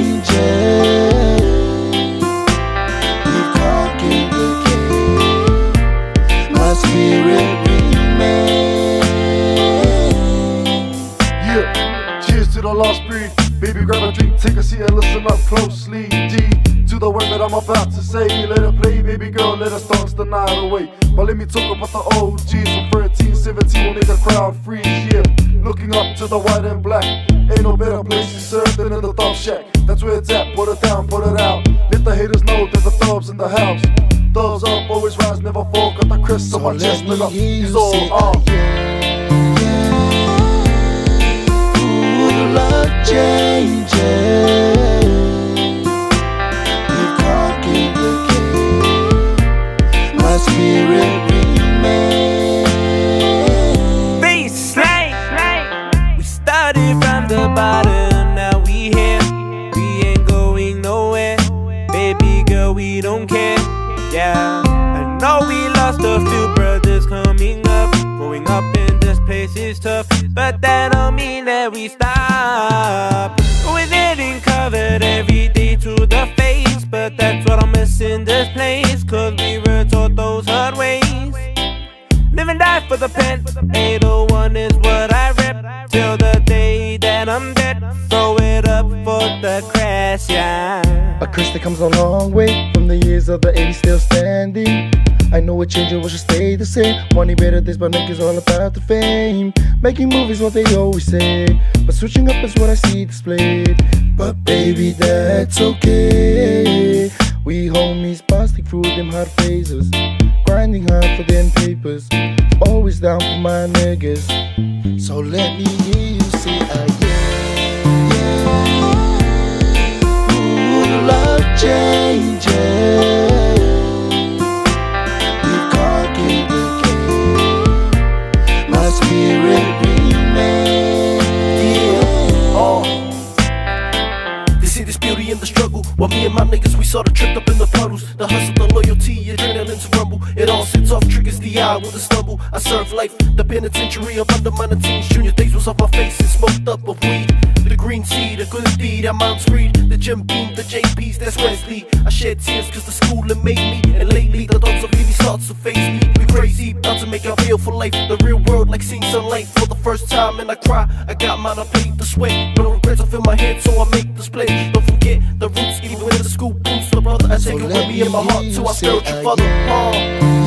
angel. You conquered the king. My spirit remains. Yeah, cheers to the lost breed. Baby, grab a drink, take a seat and listen up closely. to the word that I'm about to say. Let it play, baby girl, let us dance the night away. But let me talk about the OGs from 13, 17, will the crowd free Yeah, looking up to the white and black. Ain't no better place to serve than in the DubShack. That's where it's at, put it down, put it out. Let the haters know there's the thugs in the house. Thugs up, always rise, never fall. Got the crest on my chest, nigga. He's all. Ooh, bottom, now we here. We ain't going nowhere. Baby girl, we don't care. Yeah, I know we lost a few brothers coming up. Growing up in this place is tough, but that don't mean that we stop. We're getting covered every day to the face, but that's what I'm missing this place. Cause we were taught those hard ways. Live and die for the pen. 801 is what the crash, yeah. A curse that comes a long way from the years of the 80s still standing. I know a change, it should stay the same. Money better, this but niggas all about the fame. Making movies, what they always say. But switching up is what I see displayed. But baby, that's okay. We homies busting through them hard phases. Grinding hard for them papers. Always down for my niggas. So let me hear you say, ah, struggle. While me and my niggas, we sort of tripped up in the puddles. The hustle, the loyalty, adrenaline's rumble. It all sits off, triggers the eye with a stumble. I serve life, the penitentiary of under minor teens. Junior days was off my face and smoked up of weed. The green seed, a good deed, I'm Mount Reed. The Jim Beam, the JPs, that's Wesley. I shed tears cause the schooling made me. And lately, the thoughts of really starts to phase me. We crazy, about to make our feel for life. The real world, like seeing sunlight for the first time. And I cry, I got mine, I paid the sweat. No regrets, I feel my head, so I make the split. Don't forget take it with me in my heart to our spiritual father. Oh.